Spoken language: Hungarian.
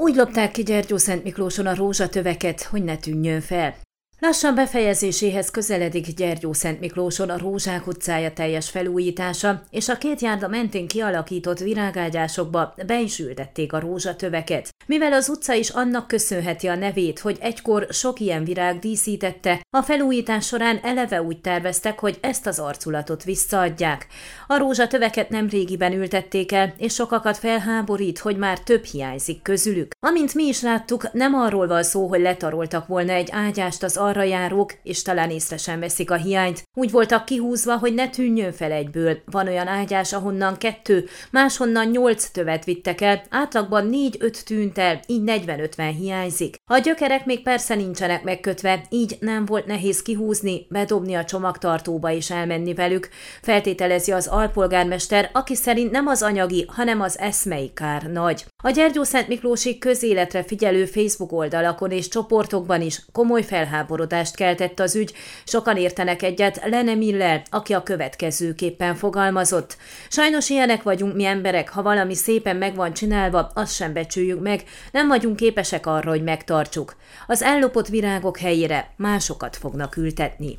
Úgy lopták ki Gyergyó Szent Miklóson a rózsatöveket, hogy ne tűnjön fel. Lassan befejezéséhez közeledik Gyergyó Szent Miklóson a Rózsák utcája teljes felújítása, és a két járda mentén kialakított virágágyásokba be is ültették a rózsatöveket. Mivel az utca is annak köszönheti a nevét, hogy egykor sok ilyen virág díszítette, a felújítás során eleve úgy terveztek, hogy ezt az arculatot visszaadják. A rózsatöveket nem régiben ültették el, és sokakat felháborít, hogy már több hiányzik közülük. Amint mi is láttuk, nem arról van szó, hogy letaroltak volna egy ágyást az arra járók, és talán észre sem veszik a hiányt. Úgy voltak kihúzva, hogy ne tűnjön fel egyből. Van olyan ágyás, ahonnan kettő, máshonnan nyolc tövet vittek el, átlagban négy-öt tűnt el, így 40-50 hiányzik. A gyökerek még persze nincsenek megkötve, így nem volt nehéz kihúzni, bedobni a csomagtartóba és elmenni velük. Feltételezi az alpolgármester, aki szerint nem az anyagi, hanem az eszmei kár nagy. A Gyergyó Szent Miklósi közéletre figyelő Facebook oldalakon és csoportokban is komoly felháborodást keltett az ügy, sokan értenek egyet Lene Miller, aki a következőképpen fogalmazott. Sajnos ilyenek vagyunk mi emberek, ha valami szépen meg van csinálva, azt sem becsüljük meg, nem vagyunk képesek arra, hogy megtartsuk. Az ellopott virágok helyére másokat fognak ültetni.